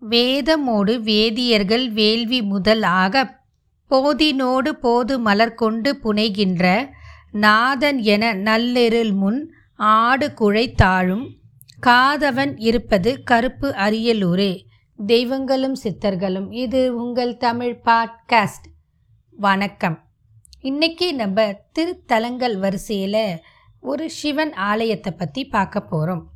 வேதமோடு வேதியர்கள் வேள்வி முதல் போதினோடு போது மலர் கொண்டு புனைகின்ற நாதன் என நல்லெருள் முன் ஆடு குழை தாழும் காதவன் இருப்பது கருப்பு அரியலூரே. தெய்வங்களும் சித்தர்களும் இது உங்கள் தமிழ் பாட்காஸ்ட். வணக்கம். இன்னைக்கு நம்ம திருத்தலங்கள் வரிசையில் ஒரு சிவன் ஆலயத்தை பற்றி பார்க்க போகிறோம்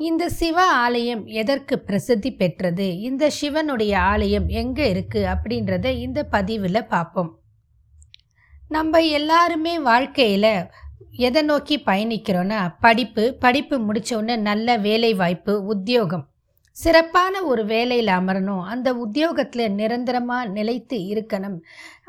இந்த சிவ ஆலயம் எதற்கு பிரசித்தி பெற்றது? இந்த சிவனுடைய ஆலயம் எங்கே இருக்குது அப்படின்றத இந்த பதிவில் பார்ப்போம் நம்ம எல்லாருமே வாழ்க்கையில் எதை நோக்கி பயணிக்கிறோன்னா படிப்பு படிப்பு முடிச்ச நல்ல வேலை வாய்ப்பு உத்தியோகம். சிறப்பான ஒரு வேலையில் அமரணும். அந்த உத்தியோகத்தில் நிரந்தரமாக நிலைத்து இருக்கணும்.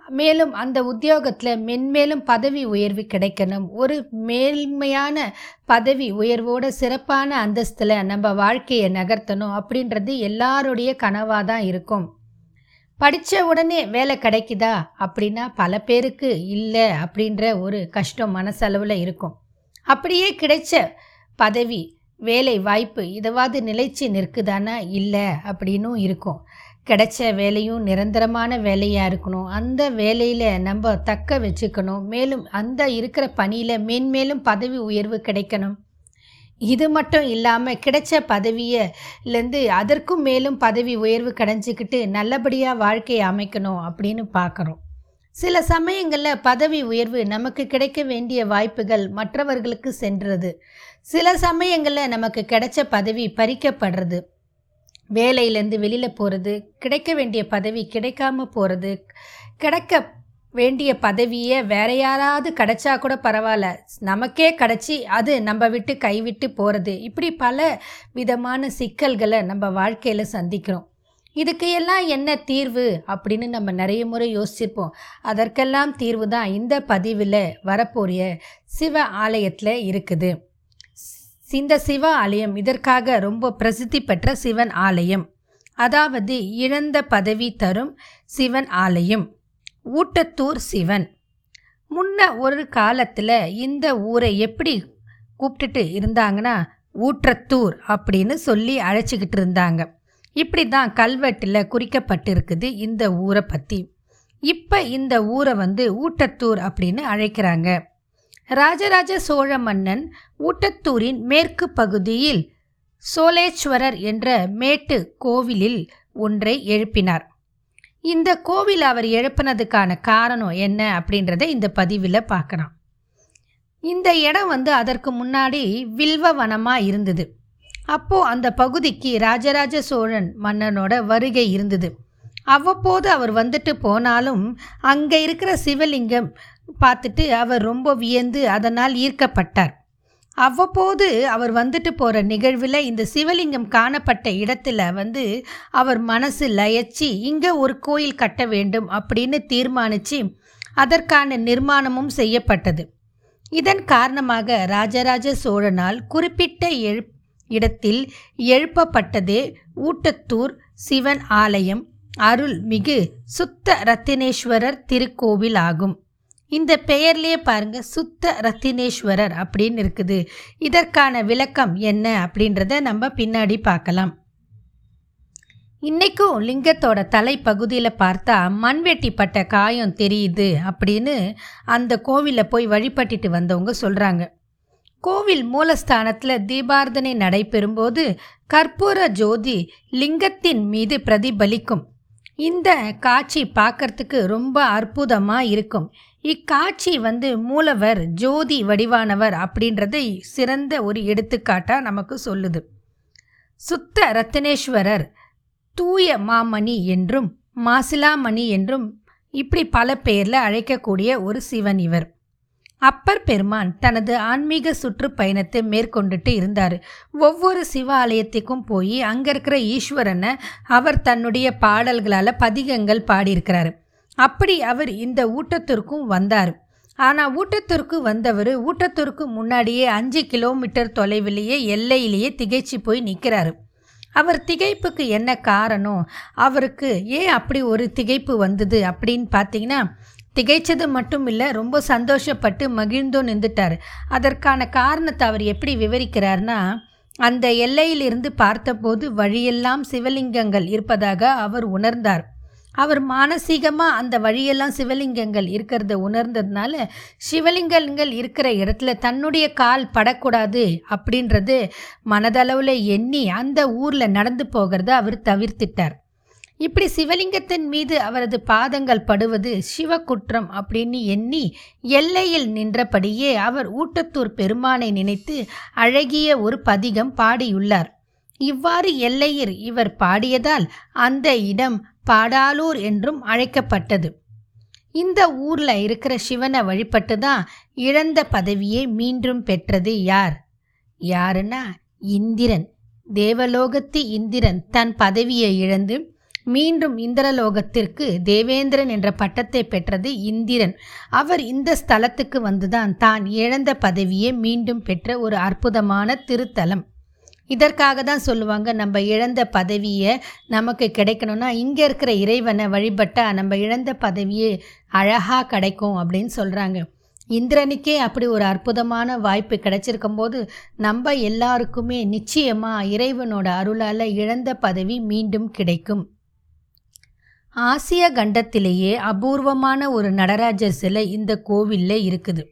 மேலும் அந்த உத்தியோகத்தில் மென்மேலும் பதவி உயர்வு கிடைக்கணும். ஒரு மேல்மையான பதவி உயர்வோட சிறப்பான அந்தஸ்தில் நம்ம வாழ்க்கையை நகர்த்தணும் அப்படின்றது எல்லாருடைய கனவாக தான் இருக்கும். படித்த உடனே வேலை கிடைக்குதா? அப்படின்னா பல பேருக்கு இல்லை அப்படின்ற ஒரு கஷ்டம் மனசளவில் இருக்கும். அப்படியே கிடைச்ச பதவி வேலை வாய்ப்பு இதுவாது நிலைச்சு நிற்குதானா? இல்லை அப்படின்னும் இருக்கும். கிடைச்ச வேலையும் நிரந்தரமான வேலையாக இருக்கணும். அந்த வேலையில் நம்ம தக்க வச்சுக்கணும். மேலும் அந்த இருக்கிற பணியில் மேன்மேலும் பதவி உயர்வு கிடைக்கணும். இது மட்டும் இல்லாமல் கிடைச்ச பதவியிலேருந்து அதற்கும் மேலும் பதவி உயர்வு கிடைஞ்சிக்கிட்டு நல்லபடியாக வாழ்க்கையை அமைக்கணும் அப்படின்னு பார்க்குறோம் சில சமயங்களில் பதவி உயர்வு நமக்கு கிடைக்க வேண்டிய வாய்ப்புகள் மற்றவர்களுக்கு சென்றது. சில சமயங்களில் நமக்கு கிடைச்ச பதவி பறிக்கப்படுறது. வேலையிலேருந்து வெளியில் போகிறது கிடைக்க வேண்டிய பதவி கிடைக்காம போகிறது கிடைக்க வேண்டிய பதவியை வேற யாராவது கிடைச்சா கூட பரவாயில்ல. நமக்கே கிடச்சி அது நம்ம விட்டு கைவிட்டு போகிறது இப்படி பல விதமான சிக்கல்களை நம்ம வாழ்க்கையில் சந்திக்கிறோம். இதுக்கு எல்லாம் என்ன தீர்வு அப்படின்னு நம்ம நிறைய முறை யோசிச்சிருப்போம். அதற்கெல்லாம் தீர்வு தான் இந்த பதிவில் வரப்போகிற சிவ ஆலயத்தில் இருக்குது. இந்த சிவ ஆலயம். இதற்காக ரொம்ப பிரசித்தி பெற்ற சிவன் ஆலயம். அதாவது இழந்த பதவி தரும் சிவன் ஆலயம். ஊட்டத்தூர் சிவன். முன்ன ஒரு காலத்தில் இந்த ஊரை எப்படி கூப்பிட்டுட்டு இருந்தாங்கன்னா ஊற்றத்தூர் அப்படின்னு சொல்லி அழைச்சிக்கிட்டு இருந்தாங்க. இப்படி தான் கல்வெட்டில் குறிக்கப்பட்டிருக்குது இந்த ஊரை பற்றி இப்போ இந்த ஊரை வந்து ஊட்டத்தூர் அப்படின்னு அழைக்கிறாங்க. ராஜராஜ சோழ மன்னன் ஊட்டத்தூரின் மேற்கு பகுதியில் சோலேஸ்வரர் என்ற மேட்டு கோவிலில் ஒன்றை எழுப்பினார். இந்த கோவில் அவர் எழுப்பினதுக்கான காரணம் என்ன அப்படின்றத இந்த பதிவில் பார்க்கலாம். இந்த இடம் வந்து அதற்கு முன்னாடி வில்வ வனமாக இருந்தது. அப்போது அந்த பகுதிக்கு ராஜராஜ சோழன் மன்னனோட வருகை இருந்தது. அவ்வப்போது அவர் வந்துட்டு போனாலும் அங்கே இருக்கிற சிவலிங்கம் பார்த்துட்டு அவர் ரொம்ப வியந்து அதனால் ஈர்க்கப்பட்டார். அவ்வப்போது அவர் வந்துட்டு போகிற நிகழ்வில் இந்த சிவலிங்கம் காணப்பட்ட இடத்துல வந்து அவர் மனசு லயச்சி இங்கே ஒரு கோயில் கட்ட வேண்டும் அப்படின்னு தீர்மானித்து அதற்கான நிர்மாணமும் செய்யப்பட்டது. இதன் காரணமாக ராஜராஜ சோழனால் குறிப்பிட்ட எழு இடத்தில் எழுப்பப்பட்டதே ஊட்டத்தூர் சிவன் ஆலயம் அருள்மிகு சுத்த ரத்தினேஸ்வரர் திருக்கோவில் ஆகும் இந்த பெயர்லேயே பாருங்க சுத்த ரத்தினேஸ்வரர் அப்படின்னு இருக்குது. இதற்கான விளக்கம் என்ன அப்படின்றத நம்ம பின்னாடி பார்க்கலாம். இன்றைக்கும் லிங்கத்தோட தலைப்பகுதியில் பார்த்தா மண்வெட்டிப்பட்ட காயம் தெரியுது அப்படின்னு அந்த கோவிலில் போய் வழிபட்டுட்டு வந்தவங்க சொல்கிறாங்க கோவில் மூலஸ்தானத்தில் தீபார்த்தனை நடைபெறும்போது கற்பூர ஜோதி லிங்கத்தின் மீது பிரதிபலிக்கும். இந்த காட்சி பார்க்கறதுக்கு ரொம்ப அற்புதமாக இருக்கும். இக்காட்சி வந்து மூலவர் ஜோதி வடிவானவர் அப்படின்றதை சிறந்த ஒரு எடுத்துக்காட்டாக நமக்கு சொல்லுது. சுத்த ரத்தினேஸ்வரர் தூய மாமணி என்றும் மாசிலாமணி என்றும் இப்படி பல பேரில் அழைக்கக்கூடிய ஒரு சிவன் இவர். அப்பர் பெருமான் தனது ஆன்மீக சுற்றுப்பயணத்தை மேற்கொண்டுட்டு இருந்தார். ஒவ்வொரு சிவாலயத்துக்கும் போய் அங்கே இருக்கிற ஈஸ்வரனை அவர் தன்னுடைய பாடல்களால் பதிகங்கள் பாடியிருக்கிறாரு. அப்படி அவர் இந்த ஊட்டத்திற்கும் வந்தார். ஆனால் ஊட்டத்திற்கு வந்தவர் ஊட்டத்திற்கு முன்னாடியே அஞ்சு கிலோமீட்டர் தொலைவிலேயே எல்லையிலேயே திகைச்சு போய் நிற்கிறாரு அவர் திகைப்புக்கு என்ன காரணம்? அவருக்கு ஏன் அப்படி ஒரு திகைப்பு வந்தது அப்படின்னு பார்த்தீங்கன்னா திகைச்சது மட்டும் இல்லை ரொம்ப சந்தோஷப்பட்டு மகிழ்ந்தோ நின்றுட்டார். அதற்கான காரணத்தை அவர் எப்படி விவரிக்கிறார்னா அந்த எல்லையிலிருந்து பார்த்தபோது வழியெல்லாம் சிவலிங்கங்கள் இருப்பதாக அவர் உணர்ந்தார். அவர் மானசீகமாக அந்த வழியெல்லாம் சிவலிங்கங்கள் இருக்கிறத உணர்ந்ததுனால சிவலிங்கங்கள் இருக்கிற இடத்துல தன்னுடைய கால் படக்கூடாது அப்படின்றது மனதளவில் எண்ணி அந்த ஊரில் நடந்து போகிறத அவர் தவிர்த்திட்டார். இப்படி சிவலிங்கத்தின் மீது அவரது பாதங்கள் படுவது சிவக்குற்றம் அப்படின்னு எண்ணி எல்லையில் நின்றபடியே அவர் ஊட்டத்தூர் பெருமானை நினைத்து அழகிய ஒரு பதிகம் பாடியுள்ளார். இவ்வாறு எல்லையில் இவர் பாடியதால் அந்த இடம் பாடாலூர் என்றும் அழைக்கப்பட்டது. இந்த ஊர்ல இருக்கிற சிவனை வழிபட்டு தான் இழந்த பதவியை மீண்டும் பெற்றது யார்? யாருன்னா இந்திரன். தேவலோகத்து இந்திரன் தன் பதவியை இழந்து மீண்டும் இந்திரலோகத்திற்கு தேவேந்திரன் என்ற பட்டத்தை பெற்றது இந்திரன். அவர் இந்த ஸ்தலத்துக்கு வந்துதான் தான் இழந்த பதவியை மீண்டும் பெற்ற ஒரு அற்புதமான திருத்தலம். இதற்காக தான் சொல்லுவாங்க நம்ம இழந்த பதவியை நமக்கு கிடைக்கணும்னா இங்கே இருக்கிற இறைவனை வழிபட்டால் நம்ம இழந்த பதவியே அழகாக கிடைக்கும் அப்படின்னு சொல்கிறாங்க இந்திரனுக்கே அப்படி ஒரு அற்புதமான வாய்ப்பு கிடைச்சிருக்கும் போது நம்ம எல்லாருக்குமே நிச்சயமாக இறைவனோட அருளால் இழந்த பதவி மீண்டும் கிடைக்கும். ஆசிய கண்டத்திலேயே அபூர்வமான ஒரு நடராஜர் சிலை இந்த கோவிலில் இருக்குது.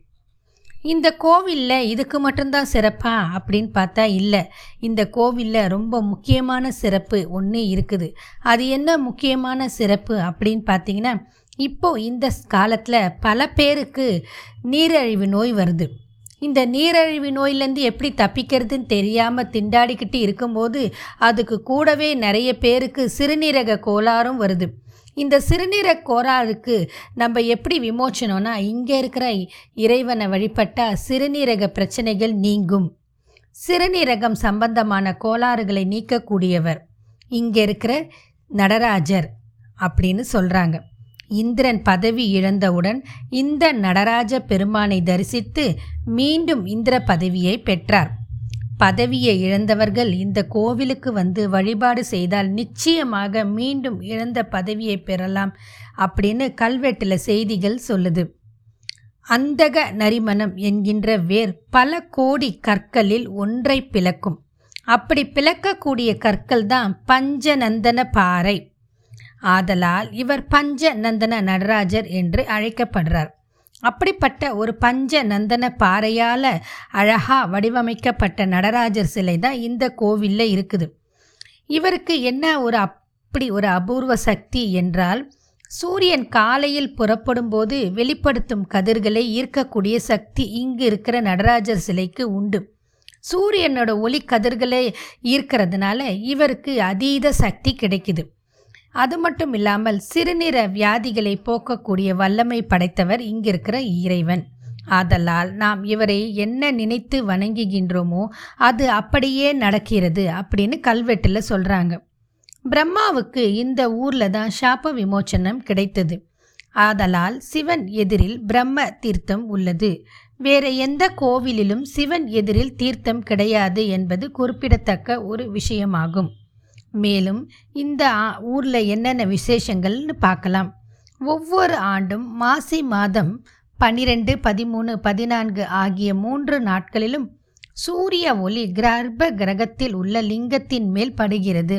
இந்த கோவிலில் இதுக்கு மட்டும்தான் சிறப்பா அப்படின்னு பார்த்தா இல்லை. இந்த கோவிலில் ரொம்ப முக்கியமான சிறப்பு ஒன்று இருக்குது. அது என்ன முக்கியமான சிறப்பு அப்படின்னு பார்த்தீங்கன்னா இப்போது இந்த காலத்தில் பல பேருக்கு நீரழிவு நோய் வருது. இந்த நீரழிவு நோயிலேருந்து எப்படி தப்பிக்கிறதுன்னு தெரியாமல் திண்டாடிக்கிட்டு இருக்கும்போது அதுக்கு கூடவே நிறைய பேருக்கு சிறுநீரக கோளாறும் வருது. இந்த சிறுநீரக கோளாறுக்கு நம்ம எப்படி விமோச்சனம்னா இங்கே இருக்கிற இறைவனை வழிபட்டால் சிறுநீரக பிரச்சனைகள் நீங்கும். சிறுநீரகம் சம்பந்தமான கோளாறுகளை நீக்கக்கூடியவர் இங்கே இருக்கிற நடராஜர் அப்படின்னு சொல்கிறாங்க இந்திரன் பதவி இழந்தவுடன் இந்த நடராஜ பெருமானை தரிசித்து மீண்டும் இந்திர பதவியை பெற்றார். பதவியை இழந்தவர்கள் இந்த கோவிலுக்கு வந்து வழிபாடு செய்தால் நிச்சயமாக மீண்டும் இழந்த பதவியை பெறலாம் அப்படின்னு கல்வெட்டில் செய்திகள் சொல்லுது. அந்தக நரிமணம் என்கின்ற வேர் பல கோடி கற்களில் ஒன்றை பிளக்கும். அப்படி பிளக்கக்கூடிய கற்கள் தான் பஞ்சநந்தன பாறை. ஆதலால் இவர் பஞ்ச நந்தன நடராஜர் என்று அழைக்கப்படுறார். அப்படிப்பட்ட ஒரு பஞ்ச நந்தன பாறையால் அழகாக வடிவமைக்கப்பட்ட நடராஜர் சிலை தான் இந்த கோவிலில் இருக்குது. இவருக்கு என்ன ஒரு அப்படி ஒரு அபூர்வ சக்தி என்றால் சூரியன் காலையில் புறப்படும் போது வெளிப்படுத்தும் கதிர்களை ஈர்க்கக்கூடிய சக்தி இங்கு இருக்கிற நடராஜர் சிலைக்கு உண்டு. சூரியனோட ஒளி கதிர்களை ஈர்க்கிறதுனால இவருக்கு அதீத சக்தி கிடைக்குது. அது மட்டும் இல்லாமல் சிறுநீர வியாதிகளை போக்கக்கூடிய வல்லமை படைத்தவர் இங்கிருக்கிற இறைவன். ஆதலால் நாம் இவரை என்ன நினைத்து வணங்குகின்றோமோ அது அப்படியே நடக்கிறது அப்படின்னு கல்வெட்டில் சொல்கிறாங்க பிரம்மாவுக்கு இந்த ஊரில் தான் சாப விமோச்சனம் கிடைத்தது. ஆதலால் சிவன் எதிரில் பிரம்ம தீர்த்தம் உள்ளது. வேற எந்த கோவிலிலும் சிவன் எதிரில் தீர்த்தம் கிடையாது என்பது குறிப்பிடத்தக்க ஒரு விஷயமாகும். மேலும் இந்த ஊரில் என்னென்ன விசேஷங்கள்னு பார்க்கலாம். ஒவ்வொரு ஆண்டும் மாசி மாதம் பன்னிரெண்டு பதிமூணு பதினான்கு ஆகிய மூன்று நாட்களிலும் சூரிய ஒளி கர்ப்ப கிரகத்தில் உள்ள லிங்கத்தின் மேல் படுகிறது.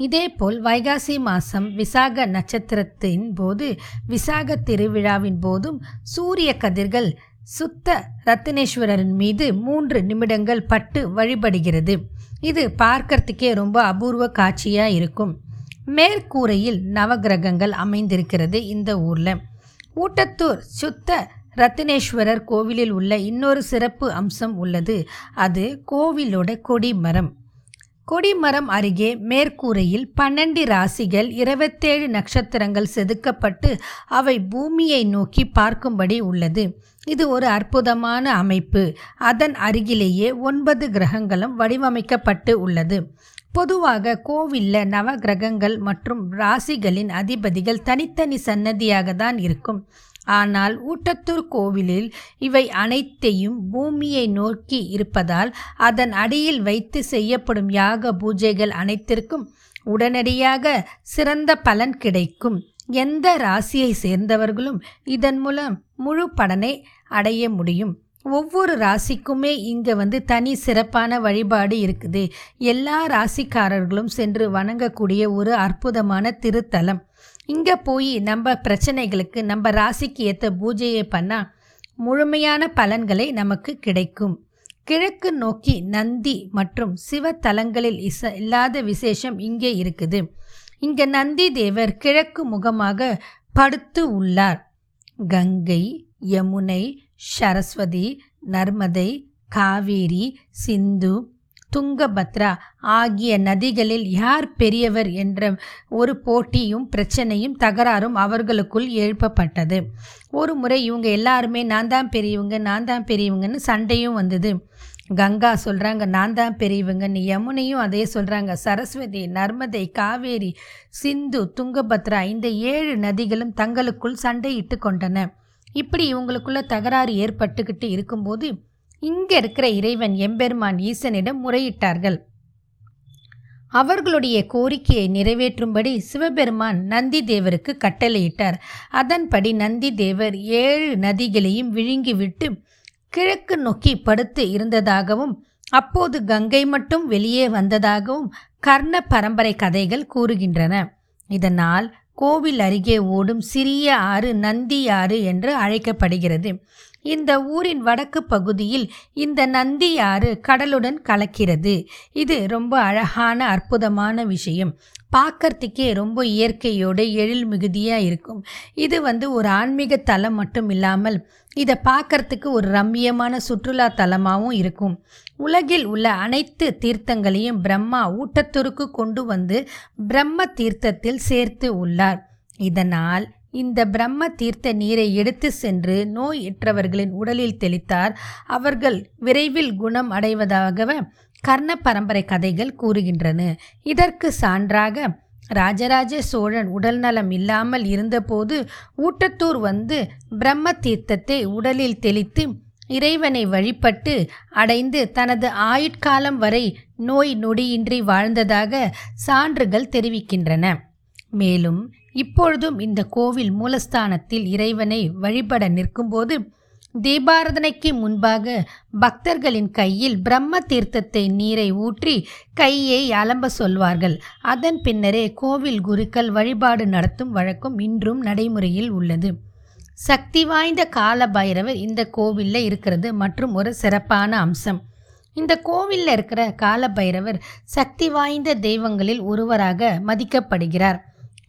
இதேபோல் வைகாசி மாதம் விசாக நட்சத்திரத்தின் போது விசாக திருவிழாவின் போதும் சூரிய கதிர்கள் சுத்த ரத்தினேஸ்வரரின் மீது மூன்று நிமிடங்கள் பட்டு வழிபடுகிறது. இது பார்க்கறதுக்கே ரொம்ப அபூர்வ காட்சியாக இருக்கும். மேற்கூரையில் நவகிரகங்கள் அமைந்திருக்கிறது இந்த ஊரில். ஊட்டத்தூர் சுத்த ரத்தினேஸ்வரர் கோவிலில் உள்ள இன்னொரு சிறப்பு அம்சம் உள்ளது. அது கோவிலோட கொடி மரம் கொடிமரம் அருகே மேற்கூரையில் பன்னெண்டு ராசிகள் இருபத்தேழு நட்சத்திரங்கள் செதுக்கப்பட்டு அவை பூமியை நோக்கி பார்க்கும்படி உள்ளது. இது ஒரு அற்புதமான அமைப்பு. அதன் அருகிலேயே ஒன்பது கிரகங்களும் வடிவமைக்கப்பட்டு உள்ளது. பொதுவாக கோவிலில் நவ கிரகங்கள் மற்றும் ராசிகளின் அதிபதிகள் தனித்தனி சன்னதியாக தான் இருக்கும். ஆனால் ஊட்டத்தூர் கோவிலில் இவை அனைத்தையும் பூமியை நோக்கி இருப்பதால் அதன் அடியில் வைத்து செய்யப்படும் யாக பூஜைகள் அனைத்திற்கும் உடனடியாக சிறந்த பலன் கிடைக்கும். எந்த ராசியை சேர்ந்தவர்களும் இதன் மூலம் முழு பலனை அடைய முடியும். ஒவ்வொரு ராசிக்குமே இங்கே வந்து தனி சிறப்பான வழிபாடு இருக்குது. எல்லா ராசிக்காரர்களும் சென்று வணங்கக்கூடிய ஒரு அற்புதமான திருத்தலம். இங்கே போய் நம்ம பிரச்சனைகளுக்கு நம்ம ராசிக்கு ஏற்ற பூஜையை பண்ணால் முழுமையான பலன்களை நமக்கு கிடைக்கும். கிழக்கு நோக்கி நந்தி மற்றும் சிவ தலங்களில் இச இல்லாத விசேஷம் இங்கே இருக்குது. இங்கே நந்தி தேவர் கிழக்கு முகமாக படுத்து உள்ளார். கங்கை யமுனை சரஸ்வதி நர்மதை காவேரி சிந்து துங்கபத்ரா ஆகிய நதிகளில் யார் பெரியவர் என்ற ஒரு போட்டியும் பிரச்சனையும் தகராறும் அவர்களுக்குள் எழுப்பப்பட்டது. ஒரு முறை இவங்க எல்லாருமே நான் தான் பெரியவங்க நான் தான் பெரியவங்கன்னு சண்டையும் வந்தது. கங்கா சொல்கிறாங்க நான் தான் பெரியவங்கன்னு. யமுனையும் அதே சொல்கிறாங்க சரஸ்வதி நர்மதை காவேரி சிந்து துங்கபத்ரா இந்த ஏழு நதிகளும் தங்களுக்குள் சண்டையிட்டு கொண்டன. இப்படி இவங்களுக்குள்ள தகராறு ஏற்பட்டுக்கிட்டு இருக்கும்போது இங்கே இருக்கிற இறைவன் எம்பெருமான் ஈசனிடம் முறையிட்டார்கள். அவர்களுடைய கோரிக்கையை நிறைவேற்றும்படி சிவபெருமான் நந்தி தேவருக்கு கட்டளையிட்டார். அதன்படி நந்தி தேவர் ஏழு நதிகளையும் விழுங்கிவிட்டு கிழக்கு நோக்கி படுத்து இருந்ததாகவும் அப்போது கங்கை மட்டும் வெளியே வந்ததாகவும் கர்ண பரம்பரை கதைகள் கூறுகின்றன. இதனால் கோவில் அருகே ஓடும் சிறிய ஆறு நந்தி ஆறு என்று அழைக்கப்படுகிறது. இந்த ஊரின் வடக்கு பகுதியில் இந்த நந்தி ஆறு கடலுடன் கலக்கிறது. இது ரொம்ப அழகான அற்புதமான விஷயம். பார்க்கறதுக்கே ரொம்ப இயற்கையோடு எழில் மிகுதியாக இருக்கும். இது வந்து ஒரு ஆன்மீக தலம் மட்டும் இல்லாமல் இதை பார்க்கறதுக்கு ஒரு ரம்மியமான சுற்றுலா தலமாகவும் இருக்கும். உலகில் உள்ள அனைத்து தீர்த்தங்களையும் பிரம்மா ஊட்டத்துருக்கு கொண்டு வந்து பிரம்ம தீர்த்தத்தில் சேர்த்து உள்ளார். இதனால் இந்த பிரம்ம தீர்த்த நீரை எடுத்து சென்று நோயற்றவர்களின் உடலில் தெளித்தார். அவர்கள் விரைவில் குணம் அடைவதாக கர்ண பரம்பரை கதைகள் கூறுகின்றன. இதற்கு சான்றாக ராஜராஜ சோழன் உடல் நலம் இல்லாமல் இருந்தபோது ஊட்டத்தூர் வந்து பிரம்ம தீர்த்தத்தை உடலில் தெளித்து இறைவனை வழிபட்டு அடைந்து தனது ஆயுட்காலம் வரை நோய் நொடியின்றி வாழ்ந்ததாக சான்றுகள் தெரிவிக்கின்றன. மேலும் இப்பொழுதும் இந்த கோவில் மூலஸ்தானத்தில் இறைவனை வழிபட நிற்கும்போது தீபாரதனைக்கு முன்பாக பக்தர்களின் கையில் பிரம்ம தீர்த்தத்தை நீரை ஊற்றி கையை அலம்ப சொல்வார்கள். அதன் பின்னரே கோவில் குருக்கள் வழிபாடு நடத்தும் வழக்கம் இன்றும் நடைமுறையில் உள்ளது. சக்தி வாய்ந்த கால பைரவர் இந்த கோவிலில் இருக்கிறது மற்றும் ஒரு சிறப்பான அம்சம். இந்த கோவிலில் இருக்கிற கால பைரவர் சக்தி வாய்ந்த தெய்வங்களில் ஒருவராக மதிக்கப்படுகிறார்.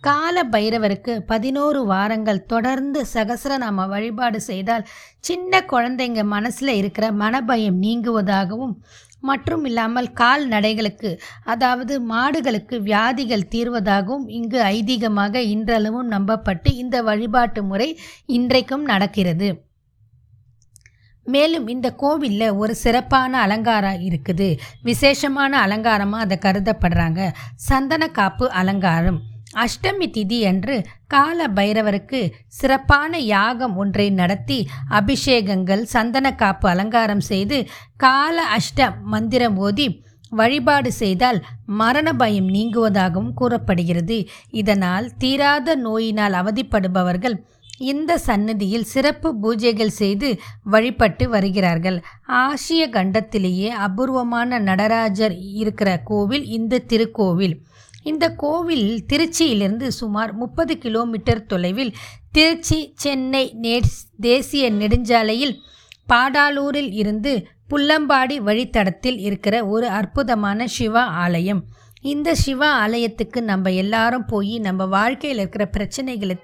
கால பைரவருக்கு பதினோரு வாரங்கள் தொடர்ந்து சகசரநாம வழிபாடு செய்தால் சின்ன குழந்தைங்க மனசில் இருக்கிற மனபயம் நீங்குவதாகவும் மற்றும் இல்லாமல் கால்நடைகளுக்கு அதாவது மாடுகளுக்கு வியாதிகள் தீர்வதாகவும் இங்கு ஐதீகமாக இன்றளவும் நம்பப்பட்டு இந்த வழிபாட்டு முறை இன்றைக்கும் நடக்கிறது. மேலும் இந்த கோவிலில் ஒரு சிறப்பான அலங்காரம் இருக்குது. விசேஷமான அலங்காரமாக அதை கருதப்படுறாங்க. சந்தன காப்பு அலங்காரம். அஷ்டமி திதி அன்று கால பைரவருக்கு சிறப்பான யாகம் ஒன்றை நடத்தி அபிஷேகங்கள் சந்தன காப்பு அலங்காரம் செய்து கால அஷ்ட மந்திரம் ஓதி வழிபாடு செய்தால் மரண பயம் நீங்குவதாகவும் கூறப்படுகிறது. இதனால் தீராத நோயினால் அவதிப்படுபவர்கள் இந்த சன்னதியில் சிறப்பு பூஜைகள் செய்து வழிபட்டு வருகிறார்கள். ஆசிய கண்டத்திலேயே அபூர்வமான நடராஜர் இருக்கிற கோவில் இந்த திருக்கோவில். இந்த கோவில் திருச்சியிலிருந்து சுமார் முப்பது கிலோமீட்டர் தொலைவில் திருச்சி சென்னை தேசிய நெடுஞ்சாலையில் பாடாலூரில் இருந்து புல்லம்பாடி வழித்தடத்தில் இருக்கிற ஒரு அற்புதமான சிவா ஆலயம். இந்த சிவ ஆலயத்துக்கு நம்ம எல்லாரும் போய் நம்ம வாழ்க்கையில் இருக்கிற பிரச்சனைகளை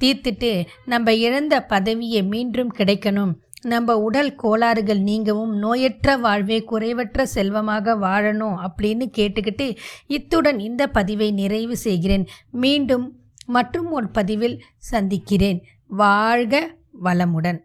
தீர்த்துட்டு நம்ம இழந்த பதவியை மீண்டும் கிடைக்கணும். நம்ம உடல் கோளாறுகள் நீங்கவும் நோயற்ற வாழ்வே குறைவற்ற செல்வமாக வாழணும் அப்படின்னு கேட்டுக்கிட்டு இத்துடன் இந்த பதிவை நிறைவு செய்கிறேன். மீண்டும் மற்றும் ஒரு பதிவில் சந்திக்கிறேன். வாழ்க வளமுடன்.